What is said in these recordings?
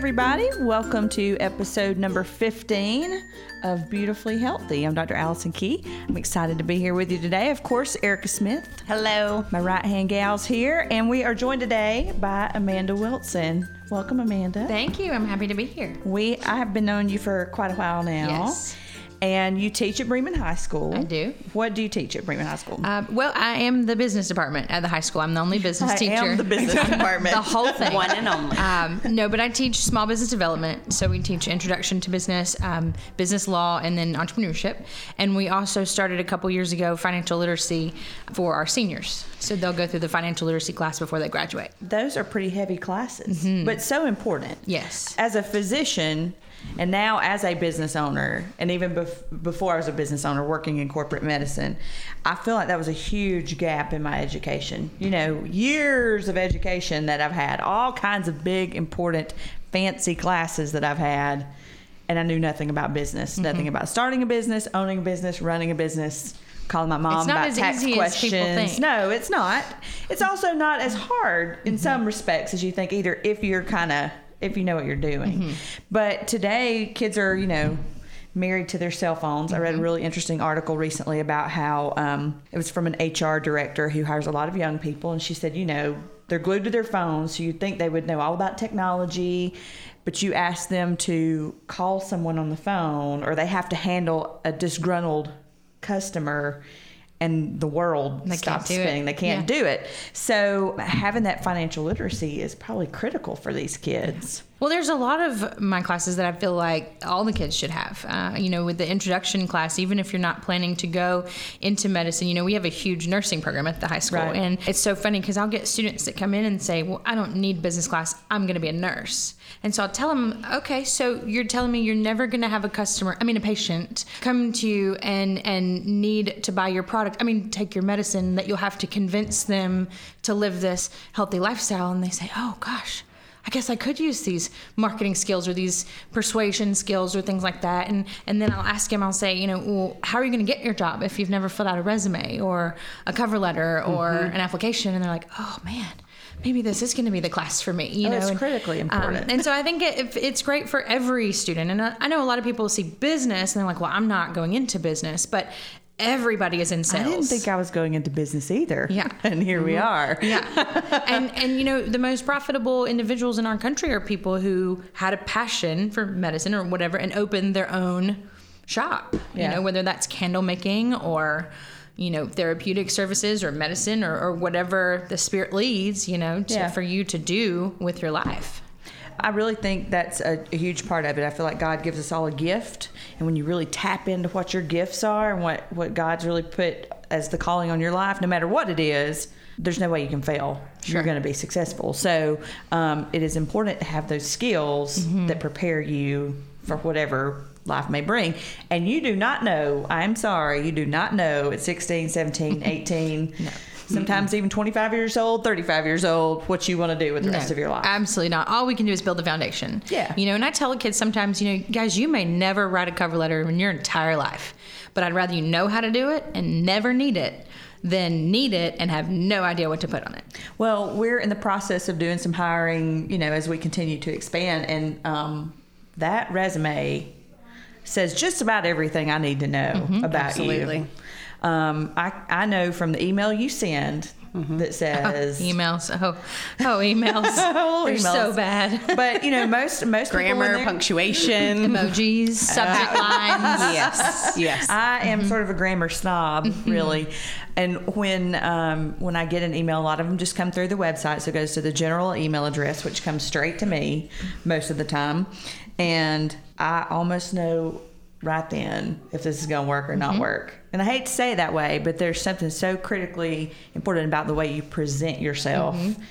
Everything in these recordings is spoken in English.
everybody. Welcome to episode number 15 of Beautifully Healthy. I'm Dr. Allison Key. I'm excited to be here with you today. Of course, Erica Smith. Hello. My right hand gal's here, and we are joined today by Amanda Wilson. Welcome, Amanda. Thank you. I'm happy to be here. We I have been knowing you for quite a while now. Yes. And you teach at Bremen High School. I do. What do you teach at Bremen High School? Uh, well, I am the business department at the high school. I'm the only business I teacher. am the business department. the whole thing. One and only. Um, no, but I teach small business development. So we teach introduction to business, um, business law, and then entrepreneurship. And we also started a couple years ago financial literacy for our seniors. So they'll go through the financial literacy class before they graduate. Those are pretty heavy classes, but so important. Yes. As a physician, and now as a business owner, and even bef- before I was a business owner working in corporate medicine, I feel like that was a huge gap in my education. You know, years of education that I've had, all kinds of big, important, fancy classes that I've had, and I knew nothing about business, Mm-hmm. nothing about starting a business, owning a business, running a business. Calling my mom It's not about as tax easy as questions. think. No, it's not. It's also not as hard in Mm-hmm. some respects as you think either if you're kind of if you know what you're doing. Mm-hmm. But today kids are, you know, married to their cell phones. I read Mm-hmm. a really interesting article recently about how um, it was from an HR director who hires a lot of young people and she said, you know, they're glued to their phones, so you'd think they would know all about technology, but you ask them to call someone on the phone or they have to handle a disgruntled customer and the world They stops it. spinning. They can't Yeah. do it. So having that financial literacy is probably critical for these kids. Well, there's a lot of my classes that I feel like all the kids should have. Uh, you know, with the introduction class, even if you're not planning to go into medicine, you know, we have a huge nursing program at the high school. Right. And it's so funny because I'll get students that come in and say, Well, I don't need business class. I'm going to be a nurse. And so I'll tell them, Okay, so you're telling me you're never going to have a customer, I mean, a patient, come to you and, and need to buy your product. I mean, take your medicine that you'll have to convince them to live this healthy lifestyle. And they say, Oh, gosh. I guess I could use these marketing skills or these persuasion skills or things like that. And and then I'll ask him, I'll say, you know, well, how are you going to get your job if you've never filled out a resume or a cover letter or Mm-hmm. an application? And they're like, oh man. Maybe this is going to be the class for me, you Oh, know. it's and, critically um, important. and so I think it, it's great for every student. And I, I know a lot of people see business and they're like, "Well, I'm not going into business," but everybody is in sales. I didn't think I was going into business either. Yeah. And here we mm-hmm. are. Yeah. and and you know, the most profitable individuals in our country are people who had a passion for medicine or whatever and opened their own shop. Yeah. You know, whether that's candle making or you know, therapeutic services or medicine or, or whatever the spirit leads, you know, to, Yeah. for you to do with your life. I really think that's a, a huge part of it. I feel like God gives us all a gift, and when you really tap into what your gifts are and what what God's really put as the calling on your life, no matter what it is, there's no way you can fail. You're going to be successful. So um, it is important to have those skills that prepare you for whatever life may bring. And you do not know. I'm sorry, you do not know at 16, 17, 18. Sometimes even 25 years old, 35 years old, what you want to do with the rest of your life. Absolutely not. All we can do is build a foundation. Yeah. You know, and I tell the kids sometimes, you know, guys, you may never write a cover letter in your entire life, but I'd rather you know how to do it and never need it than need it and have no idea what to put on it. Well, we're in the process of doing some hiring, you know, as we continue to expand, and um, that resume says just about everything I need to know about absolutely. you. Um, I I know from the email you send that says Emails. Oh, oh, emails. Oh, They're so bad. but you know most most Grammar, they're- punctuation. Emojis, subject lines. yes. Yes. I am Mm-hmm. sort of a grammar snob, really. And when um, when I get an email, a lot of them just come through the website, so it goes to the general email address, which comes straight to me most of the time. And I almost know right then if this is going to work or Mm-hmm. not work. And I hate to say it that way, but there's something so critically important about the way you present yourself Mm-hmm.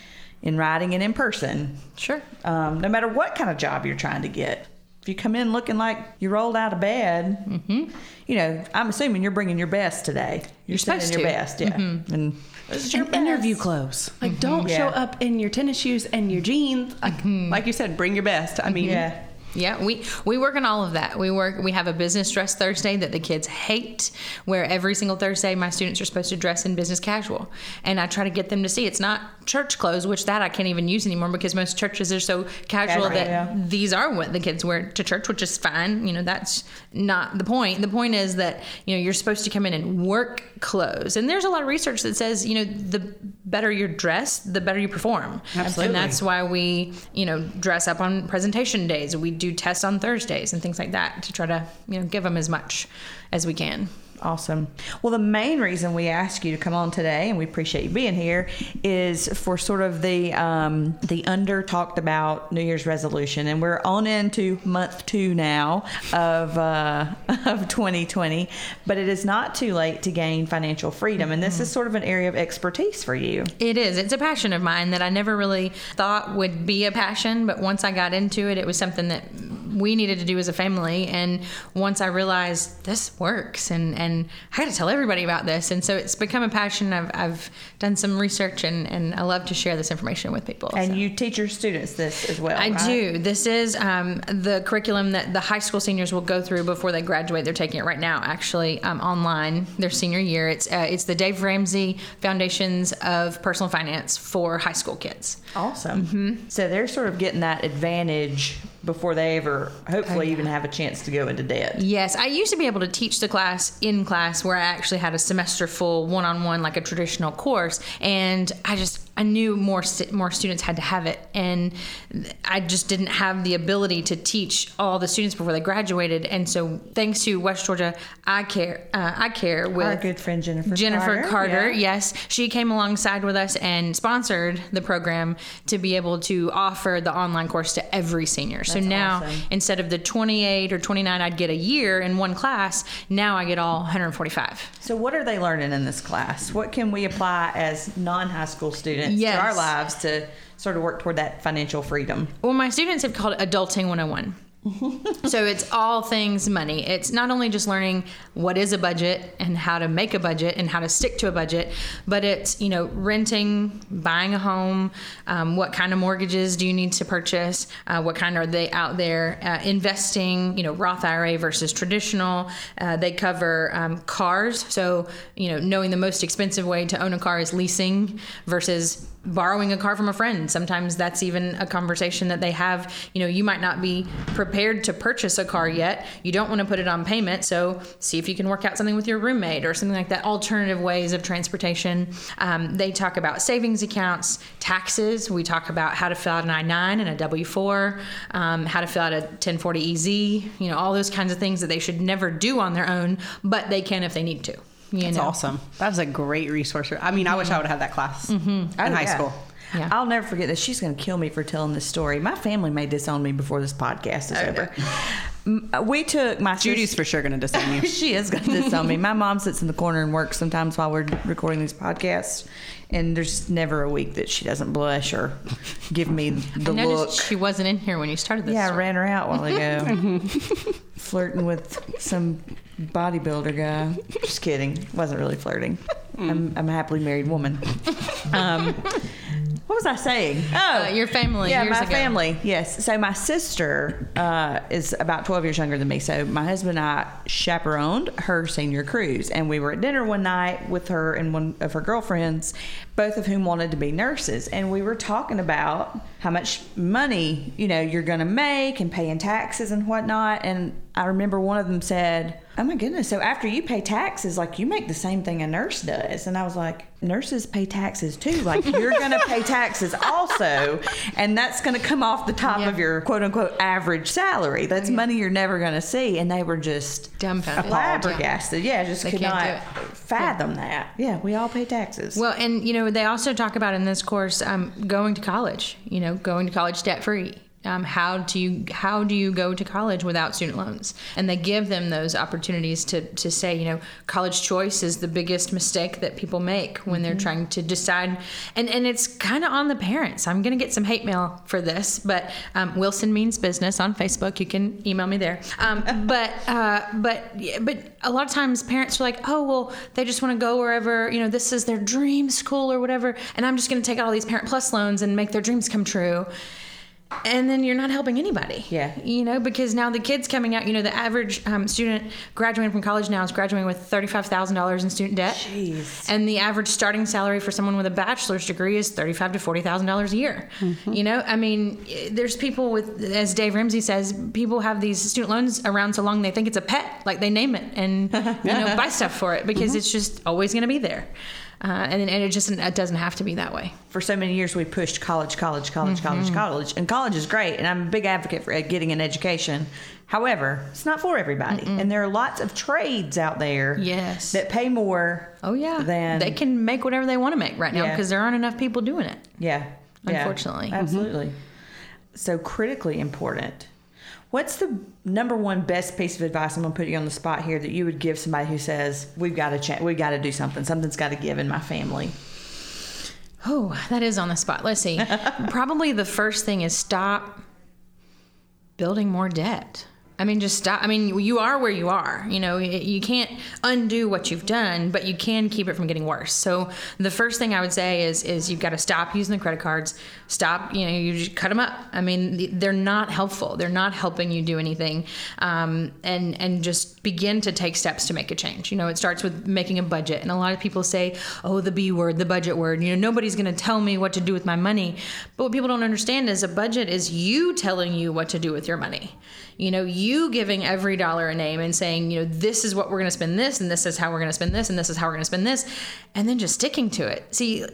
in writing and in person Sure. um, no matter what kind of job you're trying to get. If you come in looking like you rolled out of bed, Mm-hmm. you know, I'm assuming you're bringing your best today. You're, You're sending supposed your to. best, yeah. And this is your and best. interview clothes. Like, don't Yeah. show up in your tennis shoes and your jeans. Like, like you said, bring your best. I mean, Yeah. Yeah, we we work on all of that. We work. We have a business dress Thursday that the kids hate, where every single Thursday my students are supposed to dress in business casual, and I try to get them to see it's not church clothes, which that I can't even use anymore because most churches are so casual Casual, that yeah. these are what the kids wear to church, which is fine. You know, that's not the point. The point is that, you know, you're supposed to come in and work clothes. And there's a lot of research that says, you know, the better you're dressed, the better you perform. Absolutely. And that's why we, you know, dress up on presentation days. We do tests on Thursdays and things like that to try to, you know, give them as much as we can. Awesome. Well, the main reason we asked you to come on today, and we appreciate you being here, is for sort of the um, the under talked about New Year's resolution, and we're on into month two now of uh, of 2020. But it is not too late to gain financial freedom, and this is sort of an area of expertise for you. It is. It's a passion of mine that I never really thought would be a passion, but once I got into it, it was something that we needed to do as a family. And once I realized this works, and and I got to tell everybody about this, and so it's become a passion. I've I've done some research, and and I love to share this information with people. And so. you teach your students this as well. I right? do. This is um, the curriculum that the high school seniors will go through before they graduate. They're taking it right now, actually, um, online their senior year. It's uh, it's the Dave Ramsey Foundations of Personal Finance for high school kids. Awesome. Mm-hmm. So they're sort of getting that advantage before they ever, hopefully, even have a chance to go into debt. Yes, I used to be able to teach the class in class where I actually had a semester full one on one, like a traditional course, and I just I knew more more students had to have it, and I just didn't have the ability to teach all the students before they graduated. And so, thanks to West Georgia I Care, uh, I Care with Our good friend Jennifer Jennifer Carter, Carter, yeah. yes, she came alongside with us and sponsored the program to be able to offer the online course to every senior. so now awesome. instead of the 28 or 29 I'd get a year in one class, now I get all 145. So, what are they learning in this class? What can we apply as non high school students Yes. to our lives to sort of work toward that financial freedom? Well, my students have called it Adulting 101. so it's all things money. It's not only just learning what is a budget and how to make a budget and how to stick to a budget, but it's you know renting, buying a home, um, what kind of mortgages do you need to purchase, uh, what kind are they out there, uh, investing, you know Roth IRA versus traditional. Uh, they cover um, cars, so you know knowing the most expensive way to own a car is leasing versus borrowing a car from a friend. Sometimes that's even a conversation that they have. You know, you might not be prepared to purchase a car yet. You don't want to put it on payment, so see if you can work out something with your roommate or something like that. Alternative ways of transportation. Um, they talk about savings accounts, taxes. We talk about how to fill out an I 9 and a W 4, um, how to fill out a 1040 EZ, you know, all those kinds of things that they should never do on their own, but they can if they need to. You That's know? awesome. That was a great resource. I mean, I wish I mm-hmm. would have had that class mm-hmm. in Oh, high yeah. school. Yeah. I'll never forget this. She's going to kill me for telling this story. My family may disown me before this podcast is over. M- We took my Judy's sis- for sure going to disown you. she is going to disown me. My mom sits in the corner and works sometimes while we're recording these podcasts, and there's never a week that she doesn't blush or give me the I look. she wasn't in here when you started this. Yeah, I ran her out a while ago. flirting with some bodybuilder guy. Just kidding. Wasn't really flirting. I'm, I'm a happily married woman. Um, what was I saying? Oh, Uh, your family. yeah, my ago. family. Yes. So my sister uh, is about 12 years younger than me. So my husband and I chaperoned her senior cruise, and we were at dinner one night with her and one of her girlfriends, both of whom wanted to be nurses, and we were talking about how much money you know you're going to make and paying taxes and whatnot. And I remember one of them said, "Oh my goodness! So after you pay taxes, like you make the same thing a nurse does." And I was like, "Nurses pay taxes too. Like you're going to pay taxes also, and that's going to come off the top Yeah. of your quote unquote average salary. That's money you're never going to see." And they were just Dumbfounded. flabbergasted. Yeah, just They could not fathom that. Yeah, we all pay taxes. Well, and you know, they also talk about in this course um, going to college. You know, going to college debt free. Um, how do you how do you go to college without student loans? And they give them those opportunities to to say, you know, college choice is the biggest mistake that people make when they're trying to decide. And and it's kind of on the parents. I'm gonna get some hate mail for this, but um, Wilson means business on Facebook. You can email me there. Um, but uh, but but a lot of times parents are like, oh well, they just want to go wherever you know this is their dream school or whatever, and I'm just going to take out all these Parent Plus loans and make their dreams come true. And then you're not helping anybody. Yeah. You know, because now the kids coming out, you know, the average um, student graduating from college now is graduating with $35,000 in student debt. Jeez. And the average starting salary for someone with a bachelor's degree is thirty-five to forty thousand dollars a year. You know, I mean, there's people with, as Dave Ramsey says, people have these student loans around so long they think it's a pet, like they name it and you know buy stuff for it because it's just always going to be there, uh, and and it just it doesn't have to be that way. For so many years, we pushed college, college, college, Mm-hmm. college, college, and college is great, and I'm a big advocate for getting an education. However, it's not for everybody, and there are lots of trades out there. Yes. That pay more. Oh yeah, Than they can make whatever they want to make right now Yeah. because there aren't enough people doing it. Yeah. yeah, Unfortunately. Absolutely. So critically important. What's the number one best piece of advice? I'm gonna put you on the spot here that you would give somebody who says we've got to change, we've got to do something. Something's got to give in my family. Oh, that is on the spot. Let's see. Probably the first thing is stop building more debt. I mean, just stop. I mean, you are where you are. You know, you can't undo what you've done, but you can keep it from getting worse. So the first thing I would say is is you've got to stop using the credit cards. Stop. You know, you just cut them up. I mean, they're not helpful. They're not helping you do anything. Um, and and just begin to take steps to make a change. You know, it starts with making a budget. And a lot of people say, "Oh, the B word, the budget word." You know, nobody's going to tell me what to do with my money. But what people don't understand is a budget is you telling you what to do with your money. You know, you giving every dollar a name and saying, you know, this is what we're going to spend this, and this is how we're going to spend this, and this is how we're going to spend this, and then just sticking to it. See,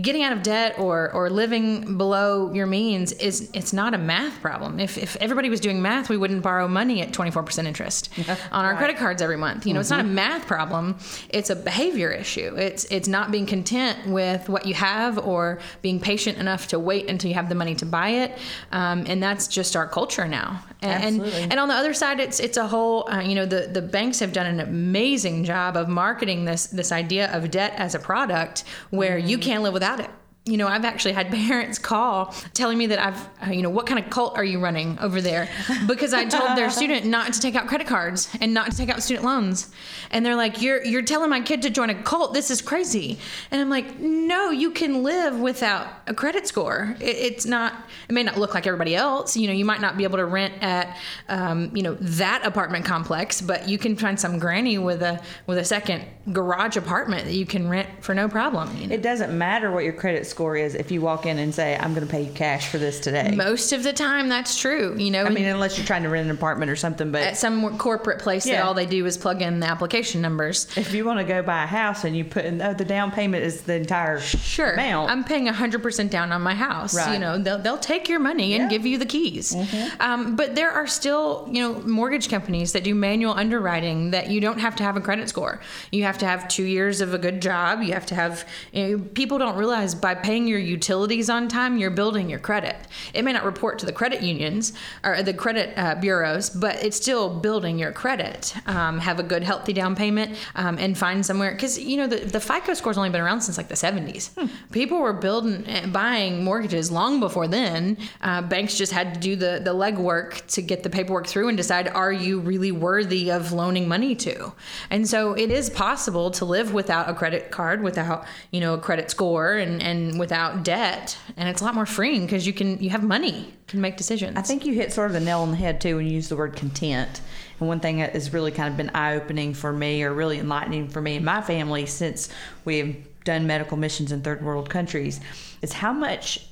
getting out of debt or or living below your means is it's not a math problem. If if everybody was doing math, we wouldn't borrow money at 24% interest on our credit cards every month. You know, it's not a math problem. It's a behavior issue. It's it's not being content with what you have or being patient enough to wait until you have the money to buy it. Um, and that's just our culture now. And, Absolutely. and and on the other side, it's it's a whole. Uh, you know, the the banks have done an amazing job of marketing this this idea of debt as a product where you can't live without it. You know, I've actually had parents call telling me that I've, you know, what kind of cult are you running over there? Because I told their student not to take out credit cards and not to take out student loans, and they're like, "You're you're telling my kid to join a cult? This is crazy." And I'm like, "No, you can live without a credit score. It, it's not. It may not look like everybody else. You know, you might not be able to rent at, um, you know, that apartment complex, but you can find some granny with a with a second garage apartment that you can rent for no problem. You know? It doesn't matter what your credit score is if you walk in and say, I'm going to pay you cash for this today. Most of the time, that's true. You know, I mean, unless you're trying to rent an apartment or something, but at some corporate place that all they do is plug in the application numbers. if you want to go buy a house and you put in, oh, the down payment is the entire Sure, amount. I'm paying 100% down on my house. Right. You know, they'll, they'll take your money and Yeah. Mm-hmm. give you the keys. Um, but there are still, you know, mortgage companies that do manual underwriting that you don't have to have a credit score. You have to have two years of a good job. You have to have, you know, people don't realize by paying your utilities on time, you're building your credit. It may not report to the credit unions or the credit uh, bureaus, but it's still building your credit. Um, have a good, healthy down payment um, and find somewhere. Because, you know, the, the FICO score's only been around since like the 70s. People were building, uh, buying mortgages long before then. Uh, banks just had to do the, the legwork to get the paperwork through and decide, are you really worthy of loaning money to? And so it is possible to live without a credit card, without, you know, a credit score and, and without debt. And it's a lot more freeing because you can, you have money, can make decisions. I think you hit sort of the nail on the head too when you use the word content. And one thing that has really kind of been eye opening for me, or really enlightening for me and my family since we've done medical missions in third world countries, is how much,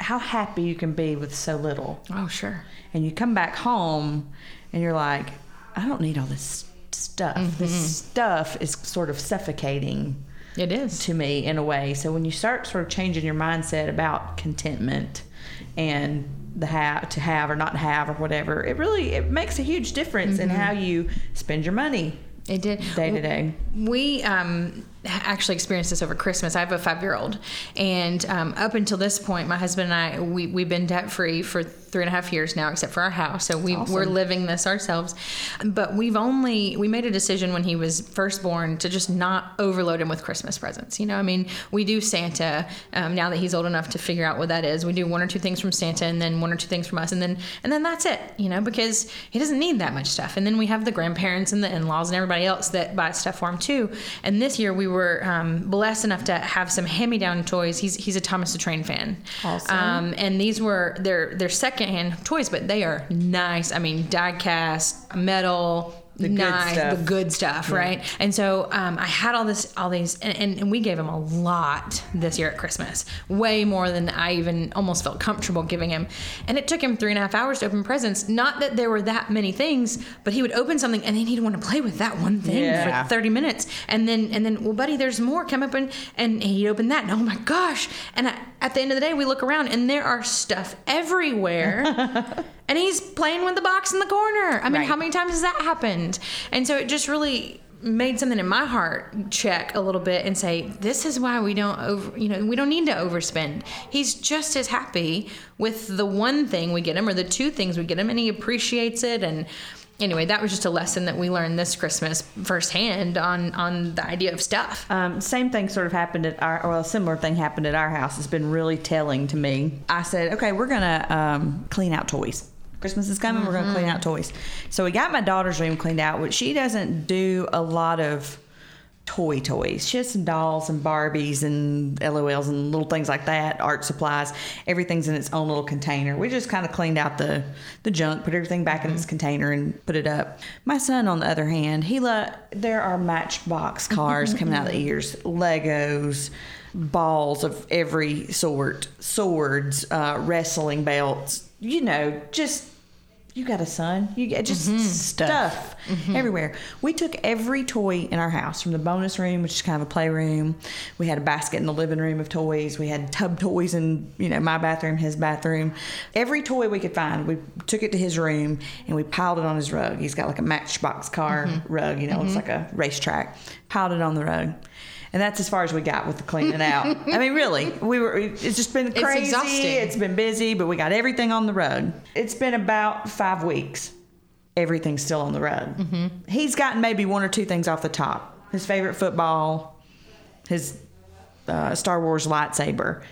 how happy you can be with so little. Oh, sure. And you come back home and you're like, I don't need all this stuff. This stuff is sort of suffocating It is. to me in a way. So when you start sort of changing your mindset about contentment and the have to have or not have or whatever, it really it makes a huge difference in how you spend your money It did. day to day. We um, actually experienced this over Christmas. I have a five year old. And um, up until this point, my husband and I, we, we've been debt free for three and a half years now, except for our house. So we, we're living this ourselves. But we've only, we made a decision when he was first born to just not overload him with Christmas presents. You know, I mean, we do Santa um, now that he's old enough to figure out what that is. We do one or two things from Santa and then one or two things from us. And then, and then that's it, you know, because he doesn't need that much stuff. And then we have the grandparents and the in laws and everybody else that buy stuff for him too. And this year we were um, blessed enough to have some hand-me-down toys. He's he's a Thomas the Train fan. Awesome. Um, and these were they're they're secondhand toys, but they are nice. I mean, die cast, metal. The good nice, stuff. the good stuff, right? And so um, I had all this, all these, and, and, and we gave him a lot this year at Christmas, way more than I even almost felt comfortable giving him. And it took him three and a half hours to open presents. Not that there were that many things, but he would open something and then he'd want to play with that one thing Yeah. for 30 minutes, and then and then, well, buddy, there's more. Come up and and he'd open that, and oh my gosh! And I, at the end of the day, we look around and there are stuff everywhere. And he's playing with the box in the corner. I mean, Right. how many times has that happened? And so it just really made something in my heart check a little bit and say, this is why we don't over, you know, we don't need to overspend. He's just as happy with the one thing we get him or the two things we get him, and he appreciates it. And anyway, that was just a lesson that we learned this Christmas firsthand on on the idea of stuff. Um, same thing sort of happened at our, or a similar thing happened at our house. It's been really telling to me. I said, okay, we're gonna um, clean out toys. Christmas is coming. We're gonna clean out mm-hmm. toys. So we got my daughter's room cleaned out, which she doesn't do a lot of toy toys. She has some dolls and Barbies and LOLs and little things like that, art supplies. Everything's in its own little container. We just kind of cleaned out the the junk, put everything back in its mm-hmm. container and put it up. My son on the other hand, he lo- there are matchbox cars mm-hmm. coming out of the ears, Legos, balls of every sort, swords, uh, wrestling belts, you know, just you got a son. You get just mm-hmm. stuff, mm-hmm. everywhere. We took every toy in our house from the bonus room, which is kind of a playroom. We had a basket in the living room of toys. We had tub toys in you know my bathroom, his bathroom. Every toy we could find, we took it to his room and we piled it on his rug. He's got like a Matchbox car mm-hmm. rug, you know, it's like a racetrack. Piled it on the rug. And that's as far as we got with the cleaning out. I mean, really, we were. It's just been crazy. It's exhausting. It's been busy, but we got everything on the rug. It's been about five weeks. Everything's still on the rug. Mm-hmm. He's gotten maybe one or two things off the top. His favorite football, his uh, Star Wars lightsaber,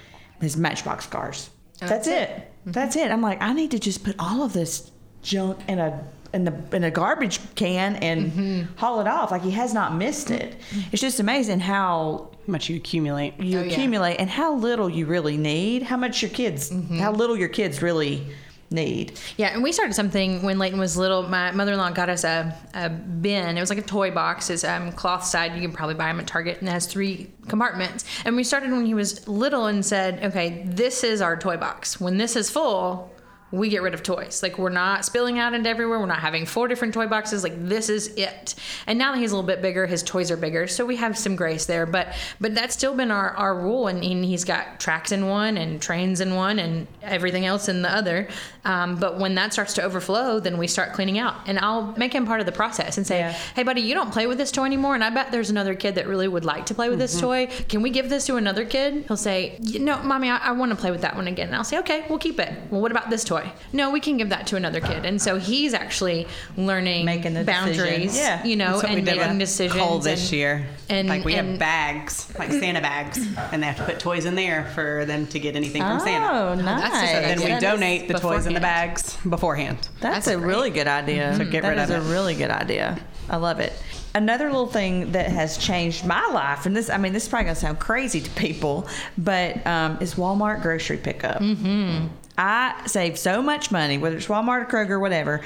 his Matchbox cars. That's, that's it. it. That's it. I'm like, I need to just put all of this junk in a in the in a garbage can and Mm-hmm. haul it off. Like he has not missed it. It's just amazing how much you accumulate. you Oh, yeah. accumulate and how little you really need. How much your kids, Mm-hmm. how little your kids really need. Yeah, and we started something when Leighton was little. My mother-in-law got us a, a bin. It was like a toy box. It's um, cloth side. You can probably buy them at Target, and it has three compartments. And we started when he was little and said, "Okay, this is our toy box. When this is full." We get rid of toys. Like we're not spilling out into everywhere. We're not having four different toy boxes. Like this is it. And now that he's a little bit bigger, his toys are bigger, so we have some grace there. But but that's still been our, our rule. And, and he's got tracks in one, and trains in one, and everything else in the other. Um, but when that starts to overflow, then we start cleaning out. And I'll make him part of the process and say, Yeah. "Hey, buddy, you don't play with this toy anymore." And I bet there's another kid that really would like to play with this toy. Can we give this to another kid? He'll say, "No, mommy, I, I want to play with that one again." And I'll say, "Okay, we'll keep it." Well, what about this toy? No, we can give that to another kid. And so he's actually learning Making the decision. boundaries. Yeah. you know, That's we and did making decisions. Cole this and- year. and- like we and- have bags, like Santa bags, and they have to put toys in there for them to get anything from Santa. Oh, nice. that's just a Then we That is donate the toys in the bags beforehand. That's, That's a great. really good idea. So get That rid is That is a really good idea. I love it. Another little thing that has changed my life, and this, I mean, this is probably gonna sound crazy to people, but um, is Walmart grocery pickup. Mm-hmm. I save so much money, whether it's Walmart or Kroger, or whatever.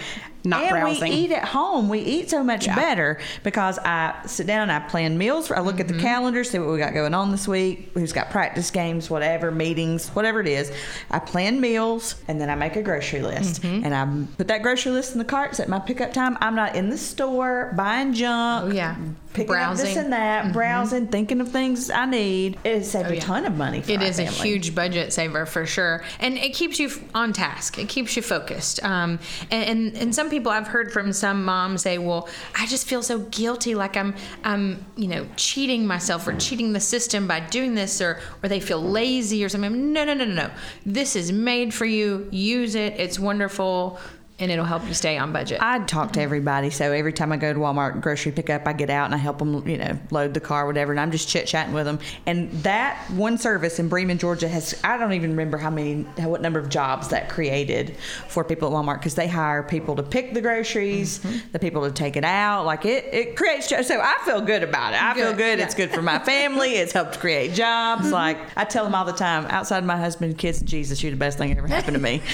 Not and browsing. we eat at home. We eat so much Yeah. better because I sit down, I plan meals. I look at the mm-hmm. calendar, see what we got going on this week. Who's got practice games, whatever, meetings, whatever it is. I plan meals, and then I make a grocery list, mm-hmm. and I put that grocery list in the cart. Set my pickup time. I'm not in the store buying junk. Oh, yeah. Picking up this and that, browsing, thinking of things I need. It has saved Oh, a ton of money. For It our a huge budget saver for sure, and it keeps you on task. It keeps you focused. Um, and, and and some people I've heard from some moms say, "Well, I just feel so guilty, like I'm I'm you know cheating myself or cheating the system by doing this, or or they feel lazy or something." No, no, no, no, no. This is made for you. Use it. It's wonderful. And it'll help you stay on budget. I talk to everybody, so every time I go to Walmart grocery pickup, I get out and I help them, you know, load the car, whatever, and I'm just chit chatting with them. And that one service in Bremen, Georgia, has I don't even remember how many, what number of jobs that created for people at Walmart because they hire people to pick the groceries, mm-hmm. the people to take it out. Like it, it creates jobs. So I feel good about it. I feel Good, good. yeah. It's good for my family. It's helped create jobs. Mm-hmm. Like I tell them all the time, outside of my husband, kids, and Jesus, you're the best thing that ever happened to me.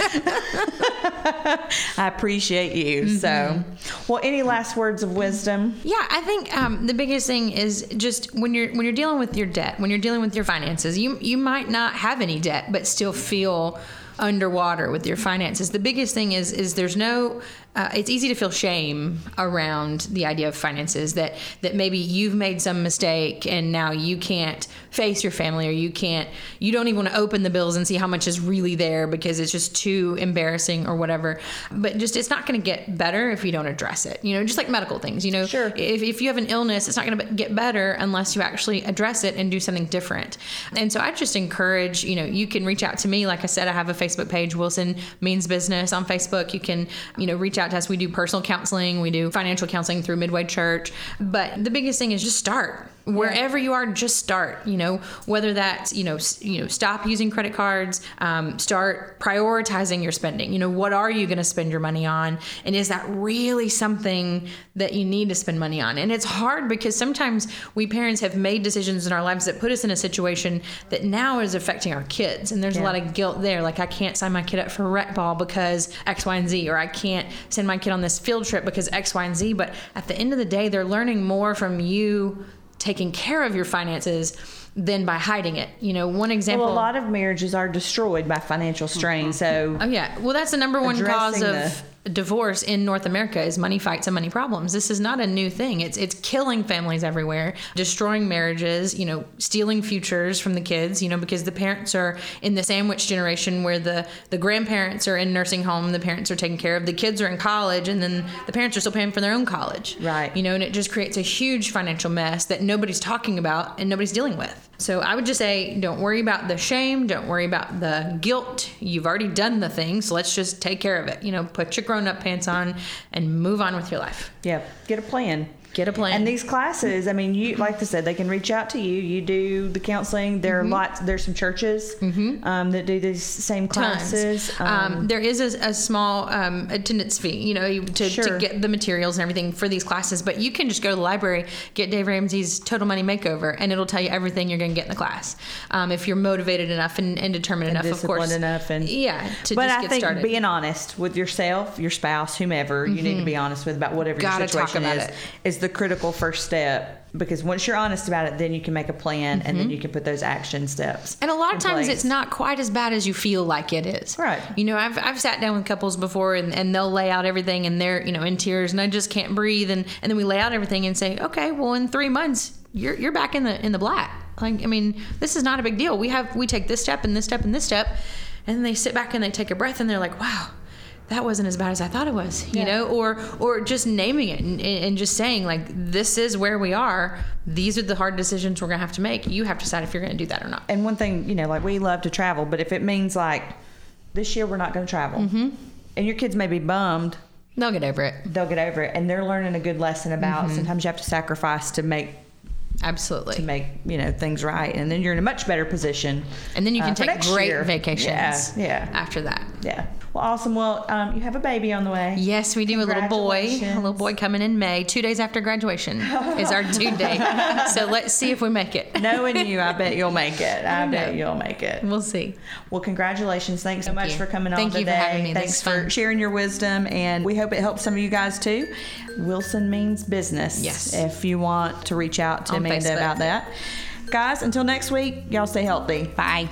I appreciate you. So, well, any last words of wisdom? Yeah, I think um, the biggest thing is just when you're when you're dealing with your debt, when you're dealing with your finances, you you might not have any debt, but still feel underwater with your finances. The biggest thing is is there's no. Uh, it's easy to feel shame around the idea of finances that that maybe you've made some mistake and now you can't face your family or you can't you don't even want to open the bills and see how much is really there because it's just too embarrassing or whatever but just it's not going to get better if you don't address it you know just like medical things you know Sure. if, if you have an illness it's not going to get better unless you actually address it and do something different and so i just encourage you know you can reach out to me like i said i have a facebook page wilson means business on facebook. You can you know reach out to us. We do personal counseling. We do financial counseling through midway church. But the biggest thing is just start wherever you are just start you know whether that's you know s- you know stop using credit cards um, start prioritizing your spending. You know what are you going to spend your money on? And is that really something that you need to spend money on? And it's hard because sometimes we parents have made decisions in our lives that put us in a situation that now is affecting our kids. And there's a lot of guilt there. Like i can't sign my kid up for rec ball because x y and z or i can't send my kid on this field trip because x y and z. But at the end of the day they're learning more from you taking care of your finances than by hiding it you know one example Well, a lot of marriages are destroyed by financial strain. Mm-hmm. So, Oh yeah. Well, that's the number one cause of divorce in North America is money fights and money problems. This is not a new thing. It's it's killing families everywhere, destroying marriages, you know, stealing futures from the kids, you know, because the parents are in the sandwich generation where the the grandparents are in nursing home, the parents are taking care of, the kids are in college and then the parents are still paying for their own college. Right. You know, and it just creates a huge financial mess that nobody's talking about and nobody's dealing with. So I would just say don't worry about the shame, don't worry about the guilt. You've already done the thing, so let's just take care of it. You know, put your grown up pants on and move on with your life. yeah, get a plan. Get a plan. And these classes, I mean, you like I said, they can reach out to you. You do the counseling. There Mm-hmm. are lots. There's some churches um, that do these same classes. Um, there is a, a small um, attendance fee, you know, to, Sure. to get the materials and everything for these classes. But you can just go to the library, get Dave Ramsey's Total Money Makeover, and it'll tell you everything you're going to get in the class. Um, if you're motivated enough and, and determined enough, of course. enough and- yeah, to but I think started. being honest with yourself, your spouse, whomever you need to be honest with about whatever Mm-hmm. Gotta your talk situation about is, it. is the critical first step. Because once you're honest about it, then you can make a plan, and then you can put those action steps. Mm-hmm. And a lot of times place. it's not quite as bad as you feel like it is. Right. You know, I've, I've sat down with couples before and, and they'll lay out everything and they're, you know, in tears and I just can't breathe. And, and then we lay out everything and say, okay, well, in three months, you're, you're back in the, in the black. Like, I mean, this is not a big deal. We have, we take this step and this step and this step. And then they sit back and they take a breath and they're like, wow, that wasn't as bad as I thought it was, you Yeah. know, or or just naming it and, and just saying like this is where we are. These are the hard decisions we're gonna have to make. You have to decide if you're gonna do that or not. and one thing, you know, like we love to travel, but if it means like this year we're not to travel, Mm-hmm. and your kids may be bummed, They'll get over it. they'll get over it, and they're learning a good lesson about Mm-hmm. sometimes you have to sacrifice to make Absolutely. to make you know things right, and then you're in a much better position. And then you can uh, take great year. vacations Yeah, yeah, after that. yeah. Well, awesome. Well, um, you have a baby on the way. Yes, we do. A little boy, a little boy coming in May, two days after graduation is our due date. So let's see if we make it. Knowing you, I bet you'll make it. I know. bet you'll make it. We'll see. Well, congratulations. Thanks so much you. for coming on Thank you for today. having me. Thanks for sharing your wisdom, and we hope it helps some of you guys too. Wilson means business. Yes. If you want to reach out to On Amanda Facebook. about that. Guys, until next week, y'all stay healthy. Bye.